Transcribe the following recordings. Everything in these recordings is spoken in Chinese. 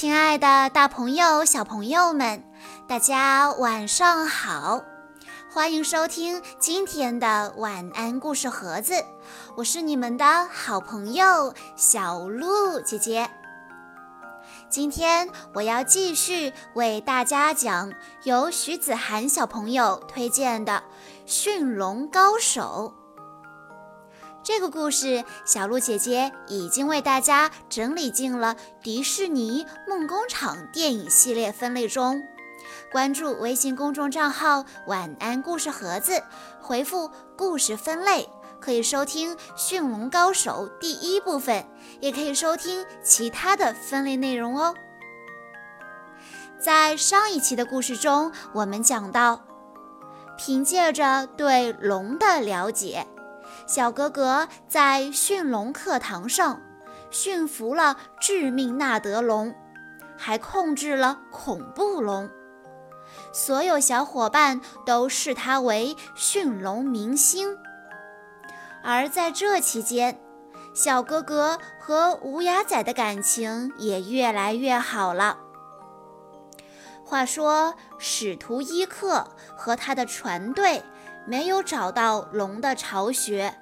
亲爱的，大朋友、小朋友们，大家晚上好！欢迎收听今天的晚安故事盒子，我是你们的好朋友小鹿姐姐。今天我要继续为大家讲由徐子涵小朋友推荐的《驯龙高手》。这个故事，小鹿姐姐已经为大家整理进了迪士尼梦工厂电影系列分类中。关注微信公众账号“晚安故事盒子”，回复“故事分类”，可以收听《驯龙高手》第一部分，也可以收听其他的分类内容哦。在上一期的故事中，我们讲到，凭借着对龙的了解。小格格在驯龙课堂上驯服了致命纳德龙，还控制了恐怖龙。所有小伙伴都视他为驯龙明星。而在这期间，小格格和无牙仔的感情也越来越好了。话说，使徒伊克和他的船队。没有找到龙的巢穴，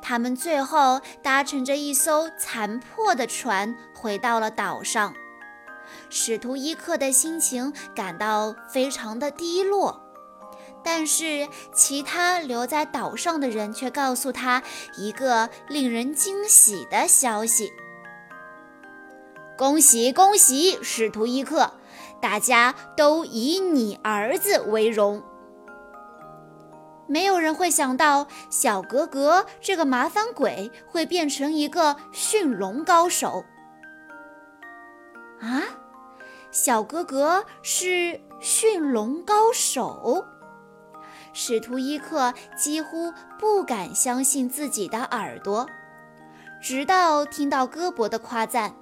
他们最后搭乘着一艘残破的船回到了岛上。使徒伊克的心情感到非常的低落，但是其他留在岛上的人却告诉他一个令人惊喜的消息：恭喜恭喜，使徒伊克，大家都以你儿子为荣。没有人会想到小格格这个麻烦鬼会变成一个驯龙高手啊！小格格是驯龙高手，使徒伊克几乎不敢相信自己的耳朵，直到听到戈伯的夸赞。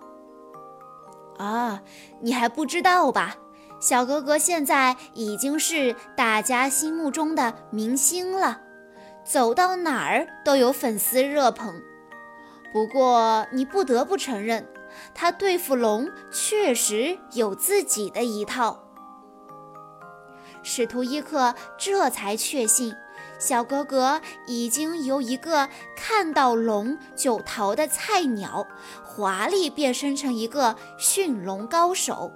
啊，你还不知道吧？小哥哥现在已经是大家心目中的明星了，走到哪儿都有粉丝热捧。不过你不得不承认，他对付龙确实有自己的一套。使徒伊克这才确信，小哥哥已经由一个看到龙就逃的菜鸟，华丽变身成一个驯龙高手。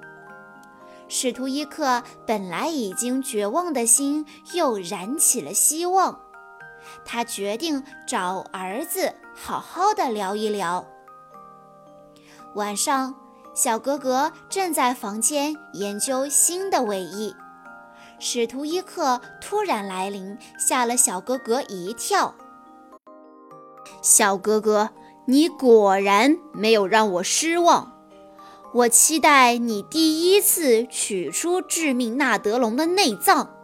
使徒伊克本来已经绝望的心又燃起了希望，他决定找儿子好好的聊一聊。晚上，小格格正在房间研究新的尾翼，使徒伊克突然来临，吓了小格格一跳。小哥哥，你果然没有让我失望。我期待你第一次取出致命纳德龙的内脏，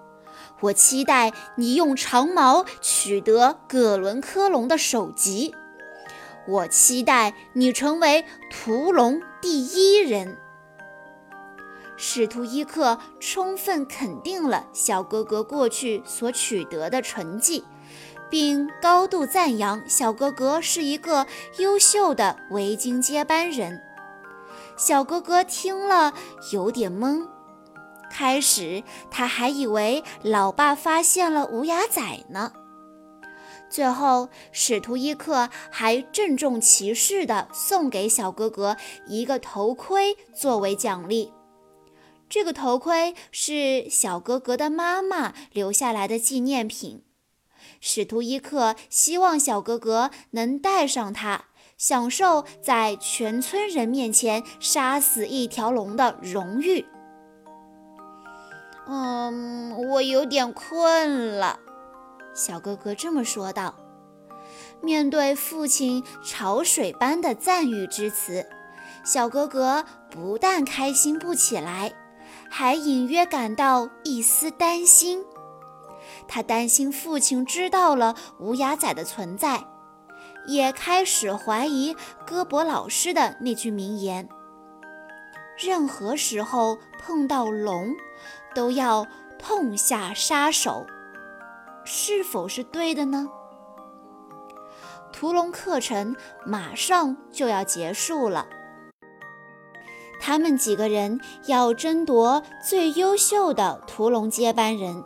我期待你用长矛取得葛伦科龙的首级，我期待你成为屠龙第一人。使徒伊克充分肯定了小哥哥过去所取得的成绩，并高度赞扬小哥哥是一个优秀的维京接班人。小哥哥听了有点懵，开始他还以为老爸发现了无牙仔呢。最后，使徒伊克还郑重其事地送给小哥哥一个头盔作为奖励。这个头盔是小哥哥的妈妈留下来的纪念品。使徒伊克希望小哥哥能戴上它。享受在全村人面前杀死一条龙的荣誉。嗯，我有点困了，小哥哥这么说道。面对父亲潮水般的赞誉之词，小哥哥不但开心不起来，还隐约感到一丝担心。他担心父亲知道了无牙仔的存在。也开始怀疑戈博老师的那句名言：“任何时候碰到龙，都要痛下杀手。”是否是对的呢？屠龙课程马上就要结束了，他们几个人要争夺最优秀的屠龙接班人，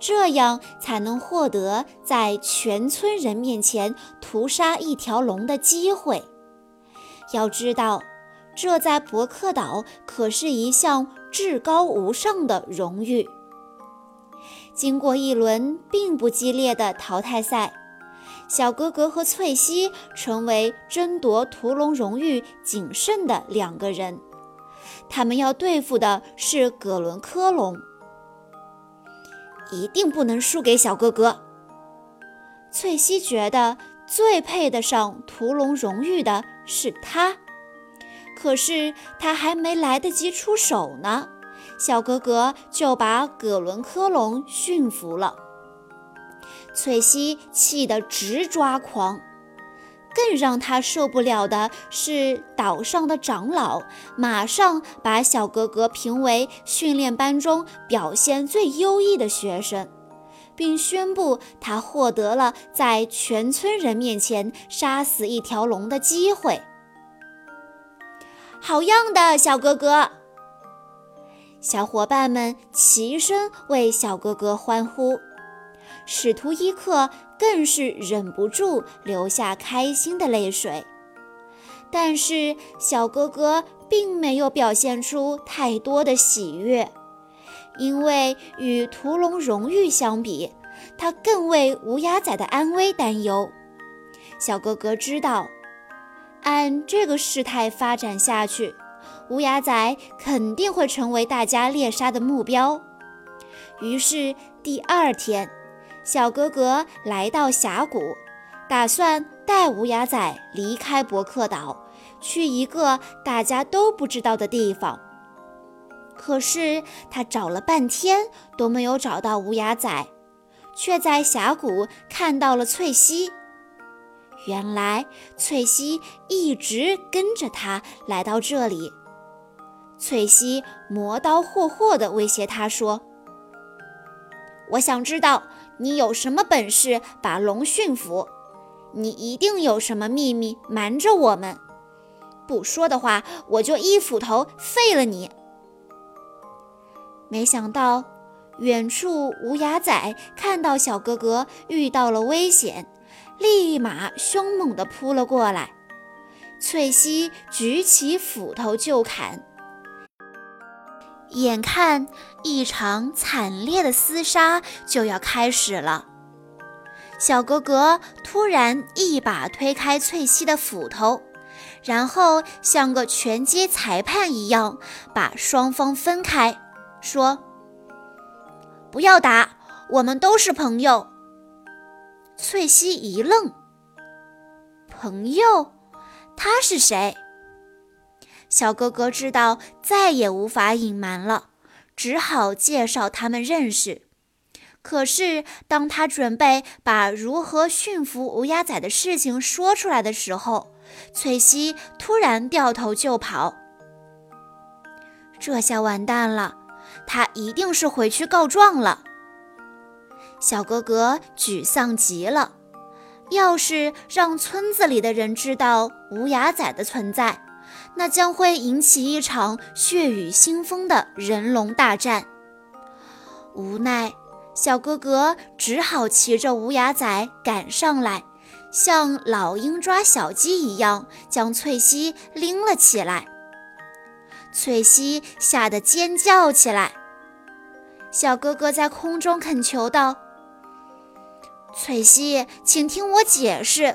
这样才能获得在全村人面前屠杀一条龙的机会。要知道，这在伯克岛可是一项至高无上的荣誉。经过一轮并不激烈的淘汰赛。小哥哥和翠西成为争夺屠龙荣誉仅剩的两个人，他们要对付的是葛伦科龙，一定不能输给小哥哥。翠西觉得最配得上屠龙荣誉的是他，可是他还没来得及出手呢，小哥哥就把葛伦科龙驯服了。翠西气得直抓狂，更让他受不了的是，岛上的长老马上把小哥哥评为训练班中表现最优异的学生，并宣布他获得了在全村人面前杀死一条龙的机会。好样的，小哥哥！小伙伴们齐声为小哥哥欢呼。使徒伊克更是忍不住流下开心的泪水，但是小哥哥并没有表现出太多的喜悦，因为与屠龙荣誉相比，他更为乌鸦仔的安危担忧。小哥哥知道，按这个事态发展下去，乌鸦仔肯定会成为大家猎杀的目标。于是第二天。小哥哥来到峡谷，打算带无牙仔离开伯克岛，去一个大家都不知道的地方。可是他找了半天都没有找到无牙仔，却在峡谷看到了翠西。原来翠西一直跟着他来到这里。翠西磨刀霍霍地威胁他说：“我想知道。”你有什么本事把龙驯服？你一定有什么秘密瞒着我们。不说的话，我就一斧头废了你。没想到，远处无牙仔看到小哥哥遇到了危险，立马凶猛地扑了过来。翠西举起斧头就砍。眼看一场惨烈的厮杀就要开始了，小格格突然一把推开翠西的斧头，然后像个拳击裁判一样把双方分开，说：“不要打，我们都是朋友。”翠西一愣：“朋友？他是谁？”小哥哥知道再也无法隐瞒了，只好介绍他们认识。可是，当他准备把如何驯服乌鸦仔的事情说出来的时候，翠西突然掉头就跑。这下完蛋了，他一定是回去告状了。小哥哥沮丧极了，要是让村子里的人知道乌鸦仔的存在，那将会引起一场血雨腥风的人龙大战。无奈，小哥哥只好骑着无牙仔赶上来，像老鹰抓小鸡一样将翠西拎了起来。翠西吓得尖叫起来。小哥哥在空中恳求道：“翠西，请听我解释。”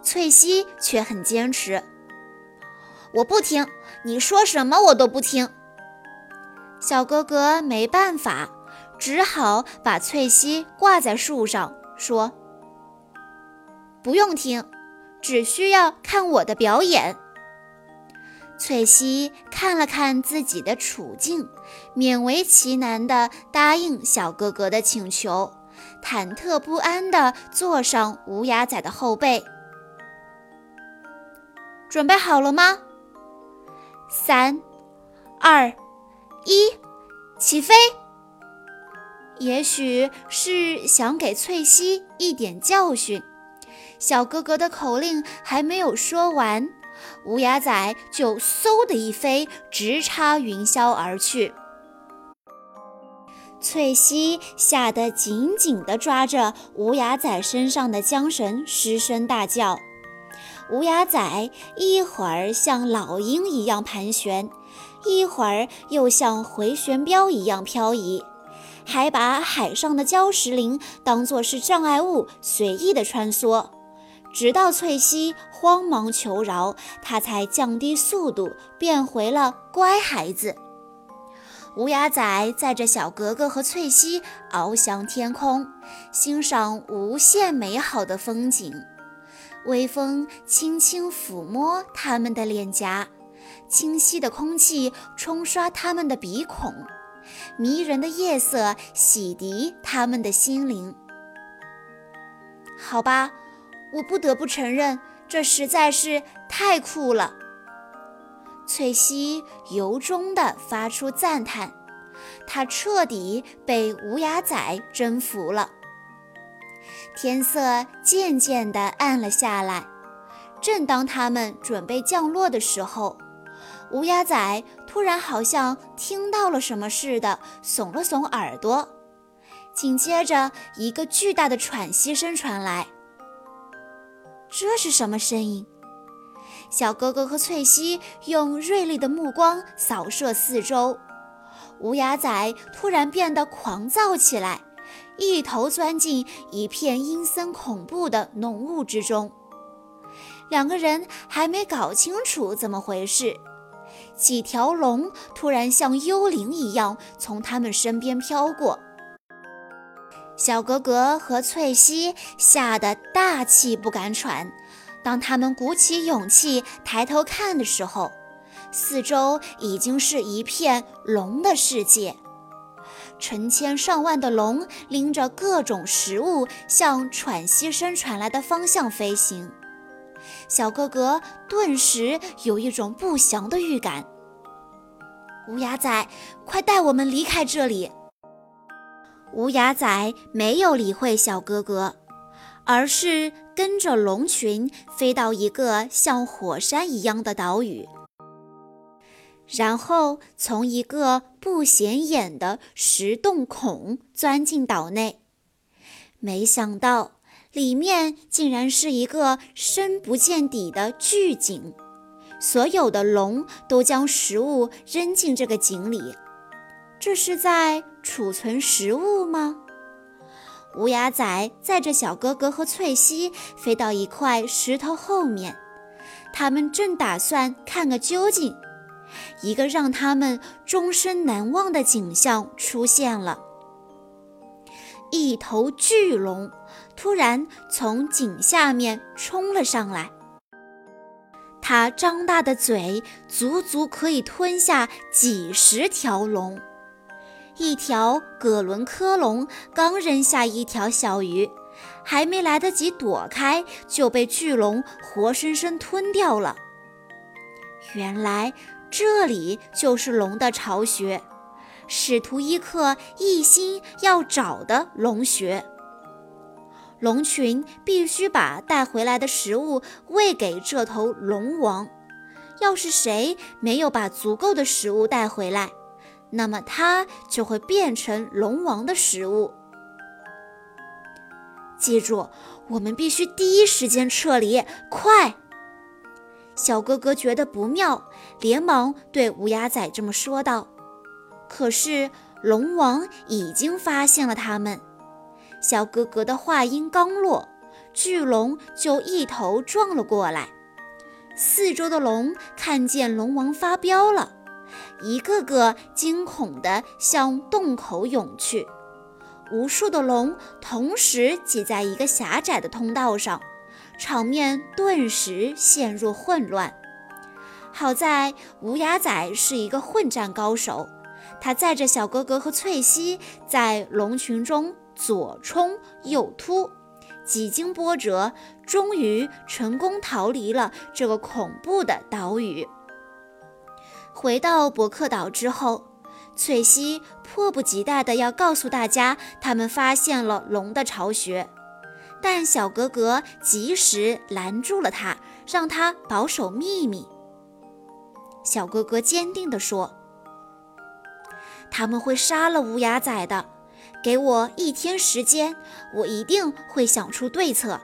翠西却很坚持。我不听，你说什么我都不听。小哥哥没办法，只好把翠西挂在树上，说：“不用听，只需要看我的表演。”翠西看了看自己的处境，勉为其难地答应小哥哥的请求，忐忑不安地坐上无牙仔的后背。准备好了吗？三、二、一，起飞！也许是想给翠西一点教训，小哥哥的口令还没有说完，乌鸦仔就嗖的一飞，直插云霄而去。翠西吓得紧紧地抓着乌鸦仔身上的缰绳，失声大叫。乌鸦仔一会儿像老鹰一样盘旋，一会儿又像回旋镖一样漂移，还把海上的礁石林当作是障碍物，随意的穿梭。直到翠西慌忙求饶，他才降低速度，变回了乖孩子。乌鸦仔载着小格格和翠西翱翔天空，欣赏无限美好的风景。微风轻轻抚摸他们的脸颊，清晰的空气冲刷他们的鼻孔，迷人的夜色洗涤他们的心灵。好吧，我不得不承认，这实在是太酷了。翠西由衷地发出赞叹，她彻底被无牙仔征服了。天色渐渐地暗了下来，正当他们准备降落的时候，乌鸦仔突然好像听到了什么似的，耸了耸耳朵，紧接着一个巨大的喘息声传来。这是什么声音？小哥哥和翠西用锐利的目光扫射四周，乌鸦仔突然变得狂躁起来，一头钻进一片阴森恐怖的浓雾之中。两个人还没搞清楚怎么回事，几条龙突然像幽灵一样从他们身边飘过，小格格和翠西吓得大气不敢喘。当他们鼓起勇气抬头看的时候，四周已经是一片龙的世界。成千上万的龙拎着各种食物，向喘息声传来的方向飞行。小哥哥顿时有一种不祥的预感。乌鸦仔，快带我们离开这里！乌鸦仔没有理会小哥哥。而是跟着龙群飞到一个像火山一样的岛屿，然后从一个不显眼的石洞孔钻进岛内。没想到里面竟然是一个深不见底的巨井，所有的龙都将食物扔进这个井里。这是在储存食物吗？乌鸦仔载着小哥哥和翠西飞到一块石头后面，他们正打算看个究竟。一个让他们终身难忘的景象出现了：一头巨龙突然从井下面冲了上来，它张大的嘴足足可以吞下几十条龙。一条葛伦科龙刚扔下一条小鱼，还没来得及躲开，就被巨龙活生生吞掉了。原来这里就是龙的巢穴，使徒伊克一心要找的龙穴。龙群必须把带回来的食物喂给这头龙王，要是谁没有把足够的食物带回来，那么它就会变成龙王的食物。记住，我们必须第一时间撤离，快！小哥哥觉得不妙，连忙对乌鸦仔这么说道。可是龙王已经发现了他们。小哥哥的话音刚落，巨龙就一头撞了过来。四周的龙看见龙王发飙了。一个个惊恐地向洞口涌去，无数的龙同时挤在一个狭窄的通道上，场面顿时陷入混乱。好在乌鸦仔是一个混战高手，他载着小哥哥和翠西在龙群中左冲右突，几经波折，终于成功逃离了这个恐怖的岛屿。回到伯克岛之后，翠西迫不及待地要告诉大家，他们发现了龙的巢穴。但小格格及时拦住了他，让他保守秘密。小哥哥坚定地说：“他们会杀了乌鸦仔的，给我一天时间，我一定会想出对策。”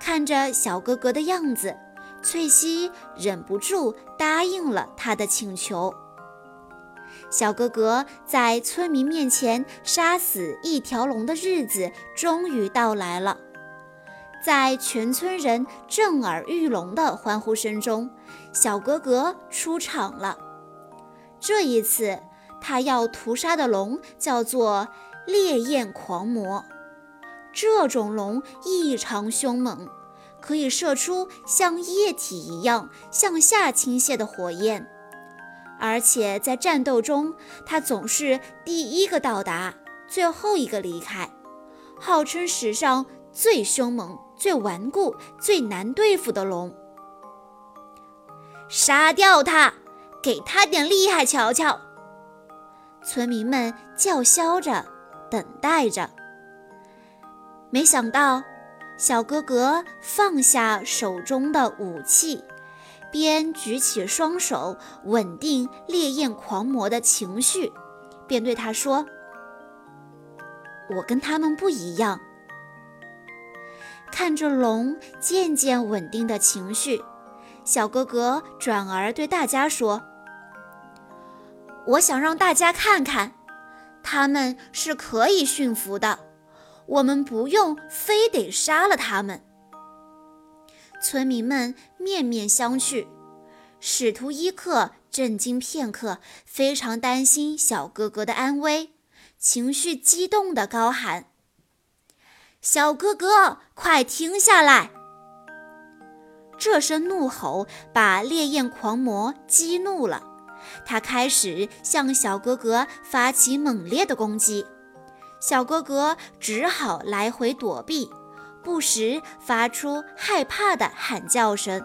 看着小哥哥的样子，翠西忍不住答应了他的请求。小哥哥在村民面前杀死一条龙的日子终于到来了。在全村人震耳欲聋的欢呼声中，小格格出场了。这一次，他要屠杀的龙叫做烈焰狂魔。这种龙异常凶猛，可以射出像液体一样向下倾泻的火焰，而且在战斗中，他总是第一个到达，最后一个离开，号称史上最凶猛。最顽固、最难对付的龙，杀掉它，给他点厉害瞧瞧！村民们叫嚣着，等待着。没想到，小哥哥放下手中的武器，边举起双手稳定烈焰狂魔的情绪，便对他说：“我跟他们不一样。”看着龙渐渐稳定的情绪，小哥哥转而对大家说：“我想让大家看看，他们是可以驯服的，我们不用非得杀了他们。”村民们面面相觑，使徒伊克震惊片刻，非常担心小哥哥的安危，情绪激动地高喊。小哥哥，快停下来！这声怒吼把烈焰狂魔激怒了，他开始向小哥哥发起猛烈的攻击。小哥哥只好来回躲避，不时发出害怕的喊叫声。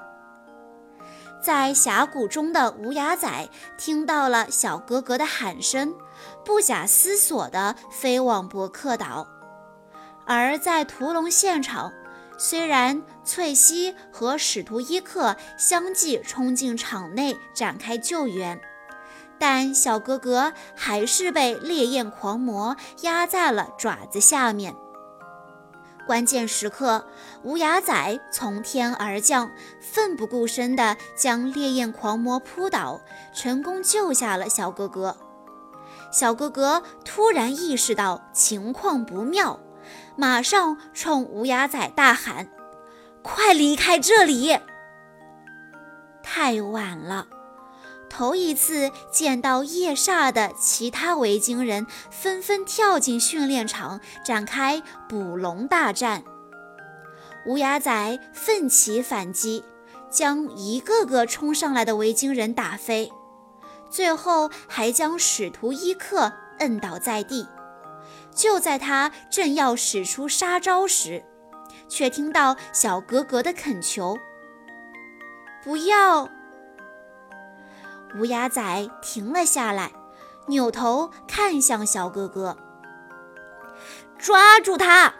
在峡谷中的无牙仔听到了小哥哥的喊声，不假思索地飞往伯克岛。而在屠龙现场，虽然翠西和使徒伊克相继冲进场内展开救援，但小哥哥还是被烈焰狂魔压在了爪子下面。关键时刻，无牙仔从天而降，奋不顾身地将烈焰狂魔扑倒，成功救下了小哥哥。小哥哥突然意识到情况不妙。马上冲无牙仔大喊：“快离开这里！”太晚了，头一次见到夜煞的其他维京人纷纷跳进训练场，展开捕龙大战。乌鸦仔奋起反击，将一个个冲上来的维京人打飞，最后还将使徒伊克摁倒在地。就在他正要使出杀招时，却听到小格格的恳求：“不要！”乌鸦仔停了下来，扭头看向小哥哥：“抓住他！”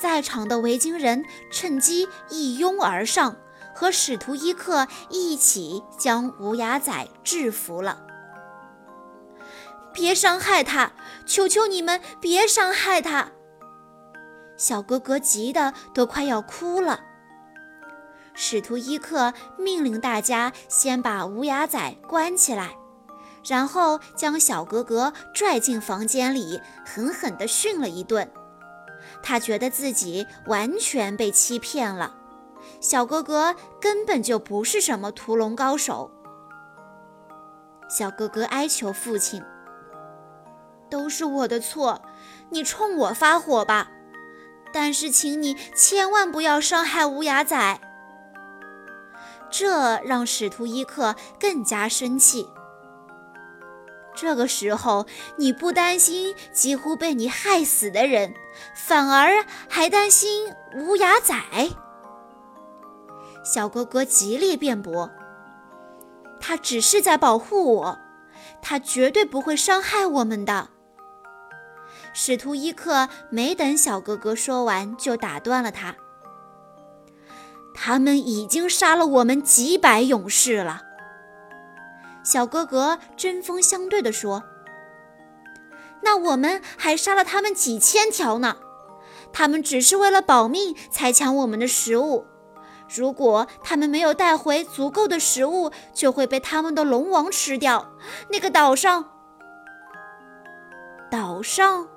在场的维京人趁机一拥而上，和使徒伊克一起将乌鸦仔制服了。别伤害他！求求你们别伤害他！小哥哥急得都快要哭了。使徒伊克命令大家先把无牙仔关起来，然后将小格格拽进房间里，狠狠地训了一顿。他觉得自己完全被欺骗了，小格格根本就不是什么屠龙高手。小哥哥哀求父亲。都是我的错，你冲我发火吧，但是请你千万不要伤害无牙仔。这让使徒伊克更加生气。这个时候，你不担心几乎被你害死的人，反而还担心无牙仔？小哥哥极力辩驳，他只是在保护我，他绝对不会伤害我们的。使徒伊克没等小哥哥说完，就打断了他。他们已经杀了我们几百勇士了。小哥哥针锋相对地说：“那我们还杀了他们几千条呢。他们只是为了保命才抢我们的食物。如果他们没有带回足够的食物，就会被他们的龙王吃掉。那个岛上，岛上，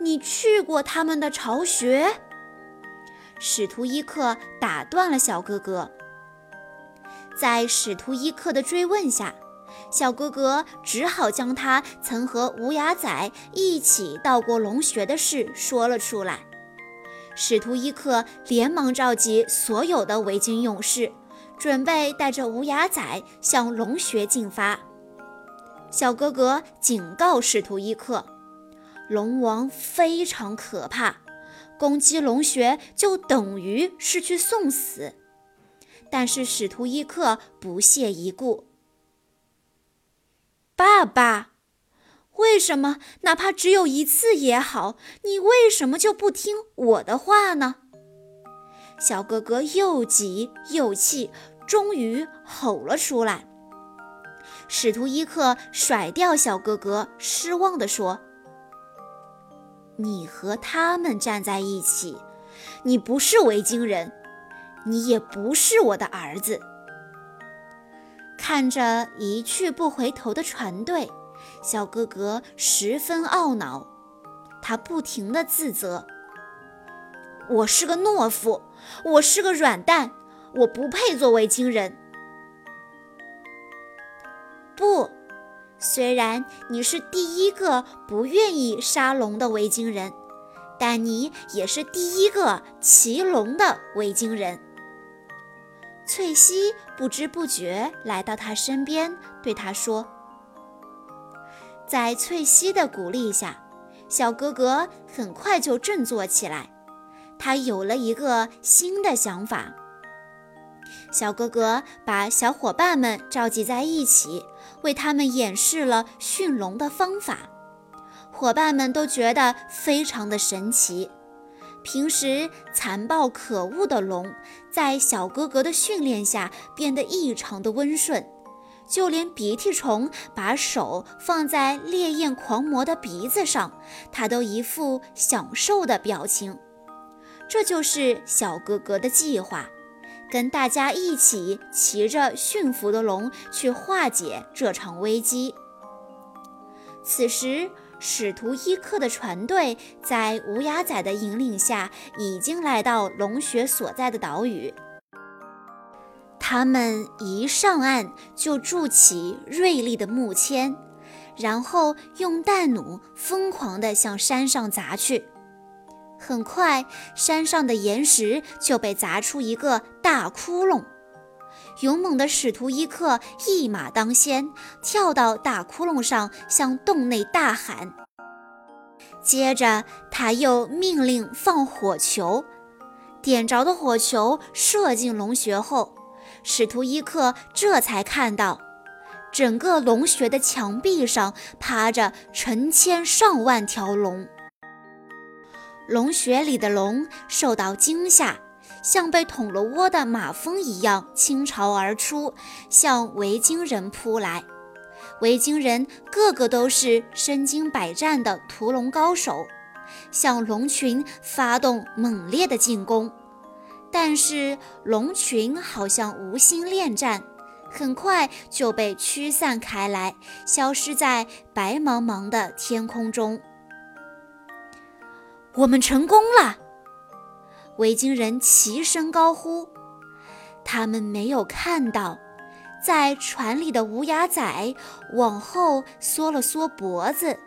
你去过他们的巢穴？”使徒伊克打断了小哥哥。在使徒伊克的追问下，小哥哥只好将他曾和无牙仔一起到过龙穴的事说了出来。使徒伊克连忙召集所有的维京勇士，准备带着无牙仔向龙穴进发。小哥哥警告使徒伊克：“龙王非常可怕。”攻击龙穴就等于是去送死，但是使徒伊克不屑一顾。爸爸，为什么哪怕只有一次也好，你为什么就不听我的话呢？小哥哥又急又气，终于吼了出来。使徒伊克甩掉小哥哥，失望地说。你和他们站在一起，你不是维京人，你也不是我的儿子。看着一去不回头的船队，小哥哥十分懊恼，他不停地自责：“我是个懦夫，我是个软蛋，我不配做维京人。”不。虽然你是第一个不愿意杀龙的维京人，但你也是第一个骑龙的维京人。翠西不知不觉来到他身边，对他说：“在翠西的鼓励下，小哥哥很快就振作起来。他有了一个新的想法。”小哥哥把小伙伴们召集在一起，为他们演示了驯龙的方法。伙伴们都觉得非常的神奇。平时残暴可恶的龙，在小哥哥的训练下变得异常的温顺，就连鼻涕虫把手放在烈焰狂魔的鼻子上，他都一副享受的表情。这就是小哥哥的计划。跟大家一起骑着驯服的龙去化解这场危机。此时，使徒伊克的船队在无牙仔的引领下，已经来到龙穴所在的岛屿。他们一上岸就筑起锐利的木签，然后用弹弩疯狂地向山上砸去。很快，山上的岩石就被砸出一个大窟窿。勇猛的使徒伊克一马当先，跳到大窟窿上，向洞内大喊。接着，他又命令放火球。点着的火球射进龙穴后，使徒伊克这才看到，整个龙穴的墙壁上趴着成千上万条龙。龙穴里的龙受到惊吓，像被捅了窝的马蜂一样倾巢而出，向维京人扑来。维京人个个都是身经百战的屠龙高手，向龙群发动猛烈的进攻。但是龙群好像无心恋战，很快就被驱散开来，消失在白茫茫的天空中。我们成功了！维京人齐声高呼。他们没有看到，在船里的无牙仔往后缩了缩脖子，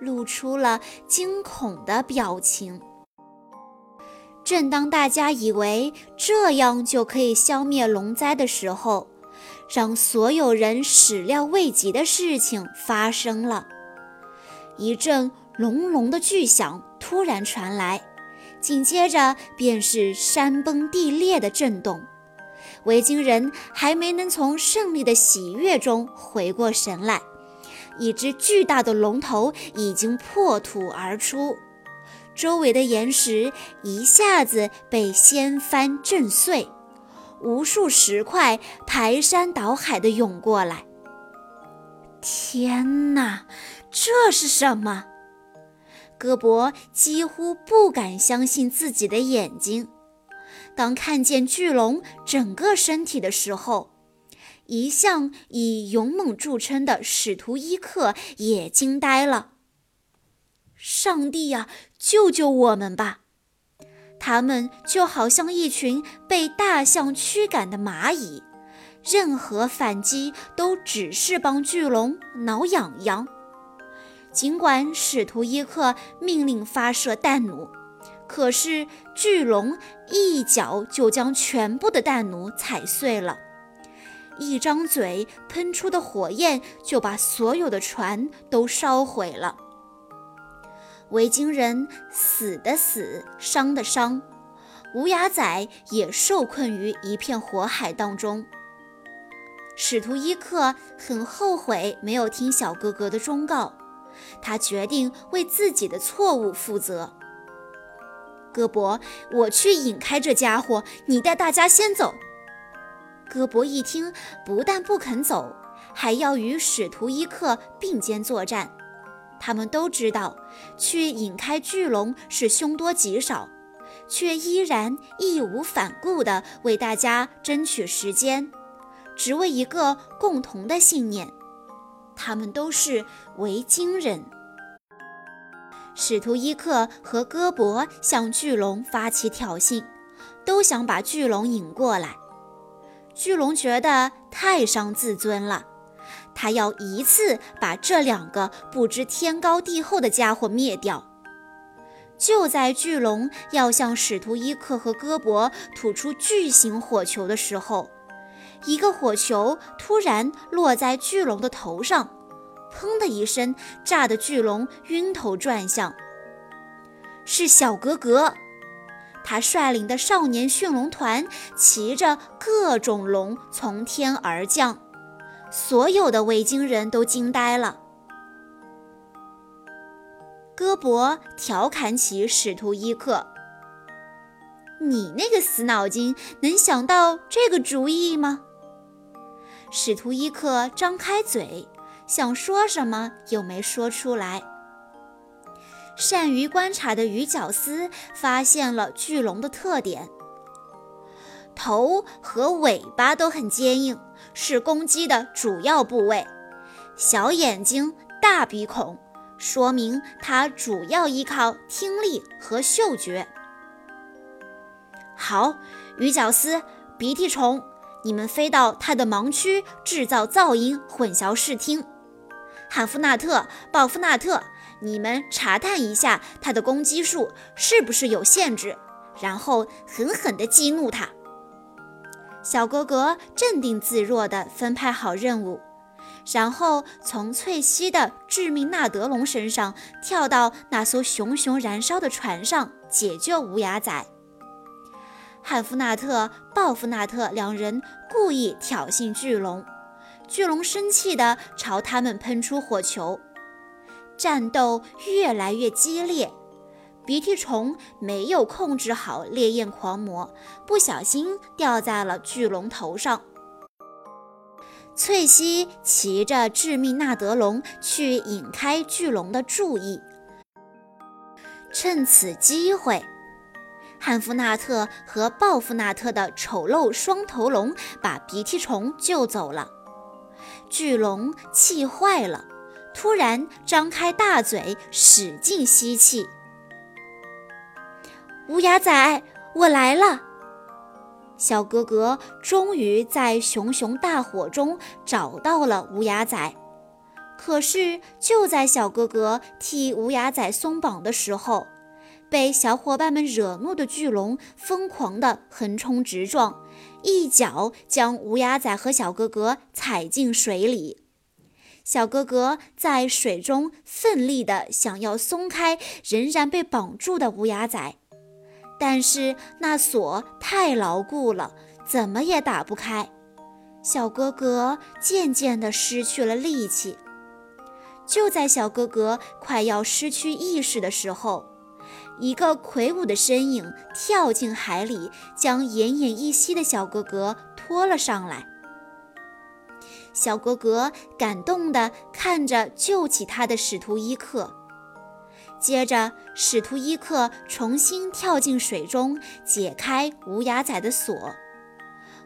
露出了惊恐的表情。正当大家以为这样就可以消灭龙灾的时候，让所有人始料未及的事情发生了。一阵隆隆的巨响。突然传来，紧接着便是山崩地裂的震动。维京人还没能从胜利的喜悦中回过神来，一只巨大的龙头已经破土而出，周围的岩石一下子被掀翻震碎，无数石块排山倒海地涌过来。天哪，这是什么？戈伯几乎不敢相信自己的眼睛。当看见巨龙整个身体的时候，一向以勇猛著称的使徒伊克也惊呆了。上帝呀，救救我们吧！他们就好像一群被大象驱赶的蚂蚁。任何反击都只是帮巨龙挠痒痒。尽管使徒伊克命令发射弹弩，可是巨龙一脚就将全部的弹弩踩碎了，一张嘴喷出的火焰就把所有的船都烧毁了。维京人死的死，伤的伤，乌鸦仔也受困于一片火海当中。使徒伊克很后悔没有听小哥哥的忠告，他决定为自己的错误负责。戈伯，我去引开这家伙，你带大家先走。戈伯一听，不但不肯走，还要与使徒伊克并肩作战。他们都知道，去引开巨龙是凶多吉少，却依然义无反顾地为大家争取时间。只为一个共同的信念，他们都是维京人。使徒伊克和戈伯向巨龙发起挑衅，都想把巨龙引过来。巨龙觉得太伤自尊了，他要一次把这两个不知天高地厚的家伙灭掉。就在巨龙要向使徒伊克和戈伯吐出巨型火球的时候，一个火球突然落在巨龙的头上，砰的一声，炸得巨龙晕头转向。是小格格，他率领的少年驯龙团骑着各种龙从天而降，所有的维京人都惊呆了。戈伯调侃起使徒伊克：“你那个死脑筋，能想到这个主意吗？”使徒伊克张开嘴，想说什么又没说出来。善于观察的鱼角丝发现了巨龙的特点：头和尾巴都很坚硬，是攻击的主要部位；小眼睛、大鼻孔，说明它主要依靠听力和嗅觉。好，鱼角丝，鼻涕虫。你们飞到他的盲区，制造噪音，混淆视听。汉夫纳特、鲍夫纳特，你们查探一下他的攻击数是不是有限制，然后狠狠地激怒他。小哥哥镇定自若地分派好任务，然后从翠西的致命纳德龙身上跳到那艘熊熊燃烧的船上，解救无牙仔。汉夫纳特、鲍夫纳特两人故意挑衅巨龙，巨龙生气地朝他们喷出火球，战斗越来越激烈。鼻涕虫没有控制好烈焰狂魔，不小心掉在了巨龙头上。翠西骑着致命纳德龙去引开巨龙的注意，趁此机会。汉夫纳特和鲍夫纳特的丑陋双头龙把鼻涕虫救走了。巨龙气坏了，突然张开大嘴，使劲吸气。乌鸦仔，我来了！小哥哥终于在熊熊大火中找到了乌鸦仔。可是就在小哥哥替乌鸦仔松绑的时候，被小伙伴们惹怒的巨龙疯狂地横冲直撞，一脚将乌鸦仔和小哥哥踩进水里。小哥哥在水中奋力地想要松开仍然被绑住的乌鸦仔，但是那锁太牢固了，怎么也打不开。小哥哥渐渐地失去了力气。就在小哥哥快要失去意识的时候，一个魁梧的身影跳进海里，将奄奄一息的小格格拖了上来。小格格感动地看着救起他的使徒伊克，接着使徒伊克重新跳进水中，解开乌鸦仔的锁。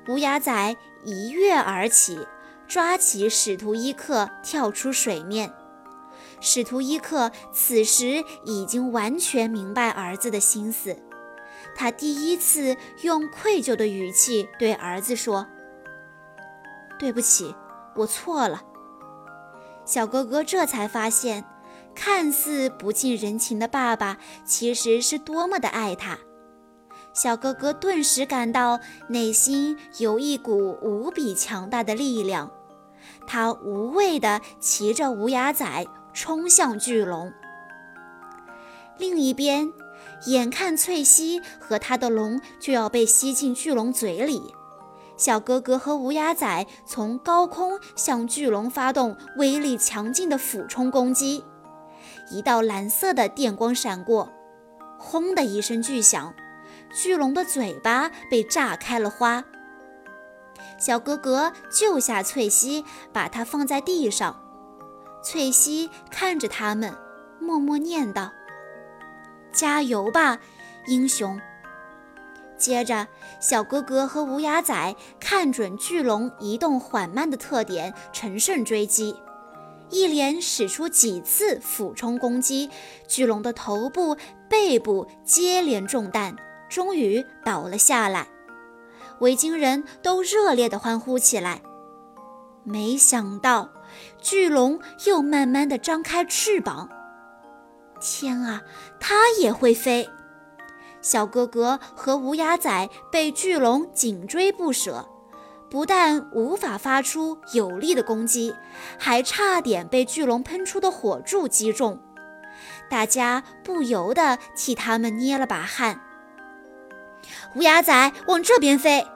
乌鸦仔一跃而起，抓起使徒伊克，跳出水面。使徒伊克此时已经完全明白儿子的心思，他第一次用愧疚的语气对儿子说：“对不起。”我错了，小哥哥这才发现，看似不近人情的爸爸其实是多么的爱他。小哥哥顿时感到内心有一股无比强大的力量，他无畏地骑着无牙仔冲向巨龙。另一边，眼看翠西和他的龙就要被吸进巨龙嘴里。小哥哥和乌鸦仔从高空向巨龙发动威力强劲的俯冲攻击，一道蓝色的电光闪过，轰的一声巨响，巨龙的嘴巴被炸开了花。小哥哥救下翠西，把她放在地上。翠西看着他们，默默念道：“加油吧，英雄！”接着，小哥哥和无牙仔看准巨龙移动缓慢的特点，乘胜追击，一连使出几次俯冲攻击，巨龙的头部、背部接连中弹，终于倒了下来。维京人都热烈地欢呼起来。没想到，巨龙又慢慢地张开翅膀。天啊，它也会飞！小哥哥和乌鸦仔被巨龙紧追不舍，不但无法发出有力的攻击，还差点被巨龙喷出的火柱击中。大家不由得替他们捏了把汗。乌鸦仔往这边飞！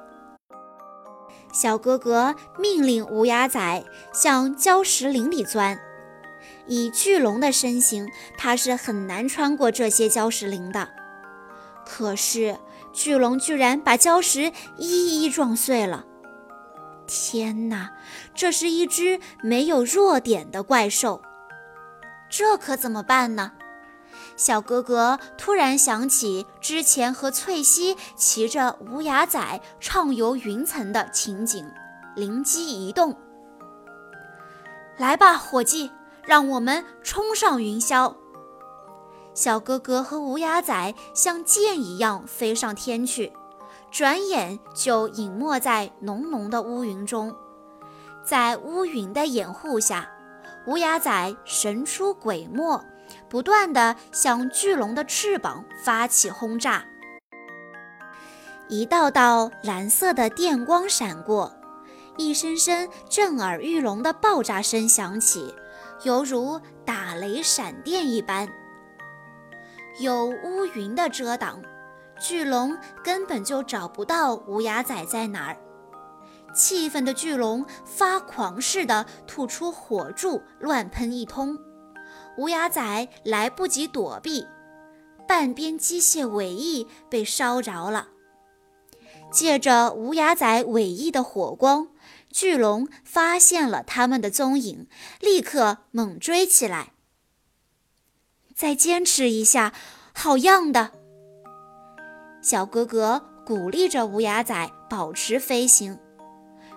小哥哥命令乌鸦仔向礁石林里钻。以巨龙的身形，它是很难穿过这些礁石林的。可是，巨龙居然把礁石一一撞碎了！天哪，这是一只没有弱点的怪兽，这可怎么办呢？小哥哥突然想起之前和翠西骑着无牙仔畅游云层的情景，灵机一动：“来吧，伙计，让我们冲上云霄！”小哥哥和乌鸦仔像箭一样飞上天去，转眼就隐没在浓浓的乌云中。在乌云的掩护下，乌鸦仔神出鬼没，不断地向巨龙的翅膀发起轰炸。一道道蓝色的电光闪过，一声声震耳欲聋的爆炸声响起，犹如打雷闪电一般。有乌云的遮挡，巨龙根本就找不到乌鸦仔在哪儿。气愤的巨龙发狂似的吐出火柱，乱喷一通。乌鸦仔来不及躲避，半边机械尾翼被烧着了。借着乌鸦仔尾翼的火光，巨龙发现了他们的踪影，立刻猛追起来。再坚持一下，好样的！小哥哥鼓励着乌鸦仔保持飞行。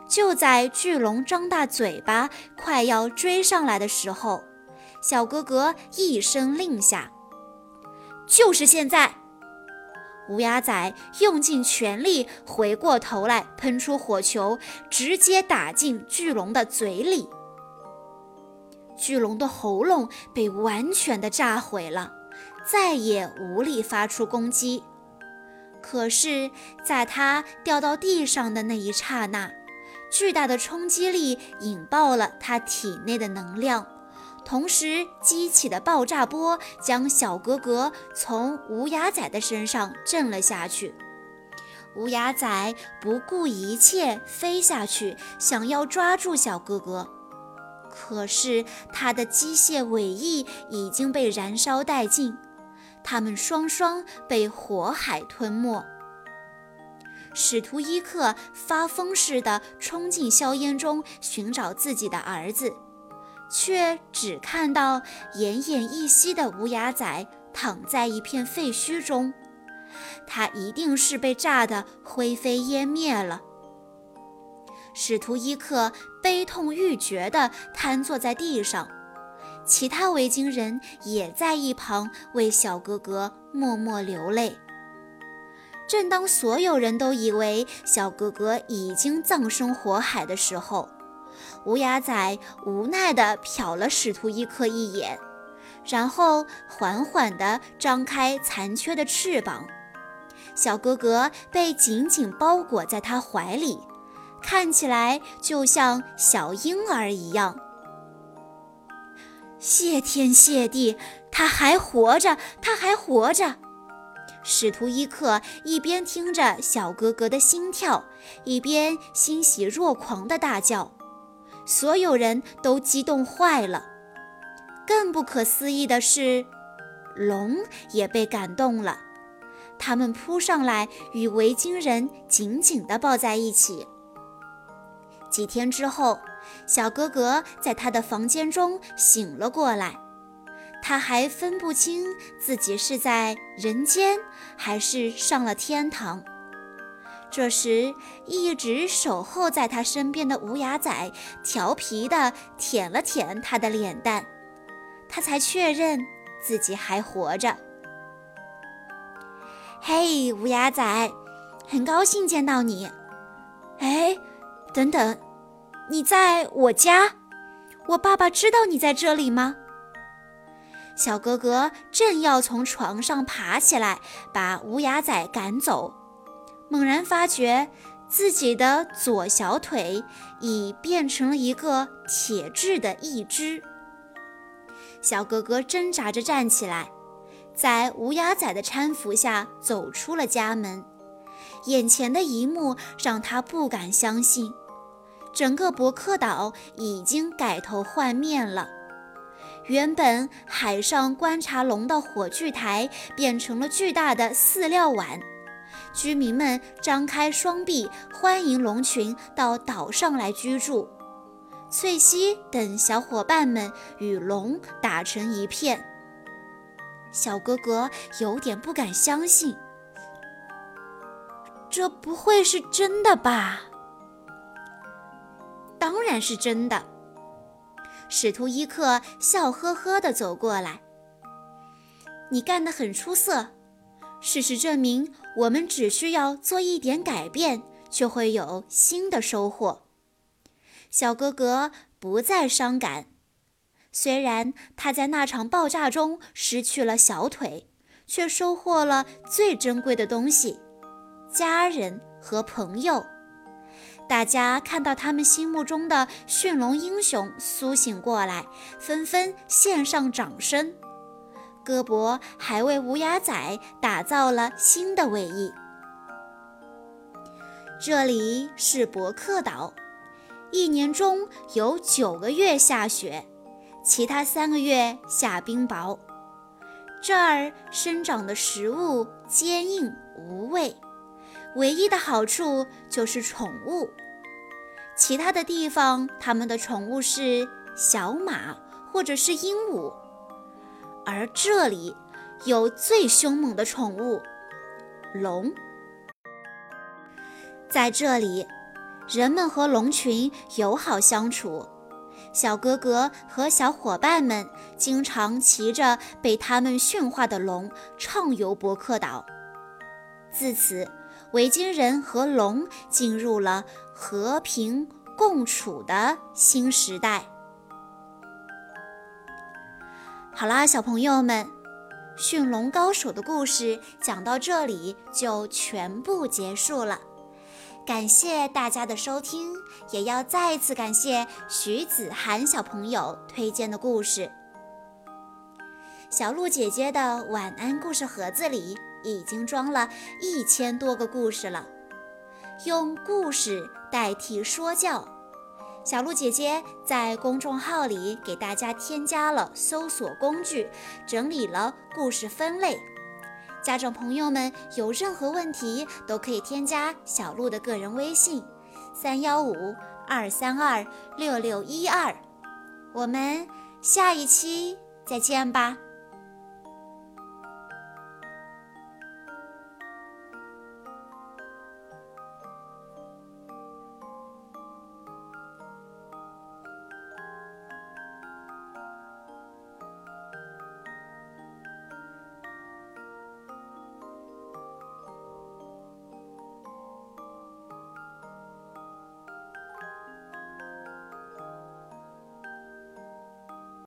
就在巨龙张大嘴巴快要追上来的时候，小哥哥一声令下：“就是现在！”乌鸦仔用尽全力，回过头来喷出火球，直接打进巨龙的嘴里。巨龙的喉咙被完全的炸毁了，再也无力发出攻击。可是，在它掉到地上的那一刹那，巨大的冲击力引爆了它体内的能量，同时激起的爆炸波将小哥哥从无牙仔的身上震了下去。无牙仔不顾一切飞下去，想要抓住小哥哥。可是他的机械尾翼已经被燃烧殆尽，他们双双被火海吞没。使徒伊克发疯似的冲进硝烟中寻找自己的儿子，却只看到奄奄一息的乌鸦仔躺在一片废墟中，他一定是被炸得灰飞烟灭了。使徒伊克悲痛欲绝地瘫坐在地上，其他维京人也在一旁为小哥哥默默流泪。正当所有人都以为小哥哥已经葬身火海的时候，乌鸦仔无奈地瞟了使徒伊克一眼，然后缓缓地张开残缺的翅膀，小哥哥被紧紧包裹在他怀里。看起来就像小婴儿一样。谢天谢地，他还活着，他还活着！使徒伊克一边听着小哥哥的心跳，一边欣喜若狂地大叫。所有人都激动坏了。更不可思议的是，龙也被感动了，他们扑上来与维京人紧紧地抱在一起。几天之后，小哥哥在他的房间中醒了过来，他还分不清自己是在人间还是上了天堂。这时，一直守候在他身边的无牙仔调皮地舔了舔他的脸蛋，他才确认自己还活着。嘿，无牙仔，很高兴见到你。哎。等等，你在我家？我爸爸知道你在这里吗？小哥哥正要从床上爬起来把无牙仔赶走，猛然发觉自己的左小腿已变成了一个铁质的义肢。小哥哥挣扎着站起来，在无牙仔的搀扶下走出了家门。眼前的一幕让他不敢相信。整个伯克岛已经改头换面了，原本海上观察龙的火炬台变成了巨大的饲料碗，居民们张开双臂欢迎龙群到岛上来居住。翠西等小伙伴们与龙打成一片，小哥哥有点不敢相信，这不会是真的吧？当然是真的。使徒伊克笑呵呵地走过来：“你干得很出色。事实证明，我们只需要做一点改变，就会有新的收获。”小哥哥不再伤感，虽然他在那场爆炸中失去了小腿，却收获了最珍贵的东西——家人和朋友。大家看到他们心目中的驯龙英雄苏醒过来，纷纷献上掌声。戈伯还为无牙仔打造了新的尾翼。这里是伯克岛，一年中有九个月下雪，其他三个月下冰雹。这儿生长的食物坚硬无味。唯一的好处就是宠物，其他的地方他们的宠物是小马或者是鹦鹉，而这里有最凶猛的宠物——龙。在这里，人们和龙群友好相处，小哥哥和小伙伴们经常骑着被他们驯化的龙畅游伯克岛。自此。维京人和龙进入了和平共处的新时代。好啦，小朋友们，驯龙高手的故事讲到这里就全部结束了。感谢大家的收听，也要再次感谢徐子涵小朋友推荐的故事。小鹿姐姐的晚安故事盒子里。已经装了一千多个故事了，用故事代替说教，小鹿姐姐在公众号里给大家添加了搜索工具，整理了故事分类。家长朋友们有任何问题都可以添加小鹿的个人微信：三幺五二三二六六一二。我们下一期再见吧。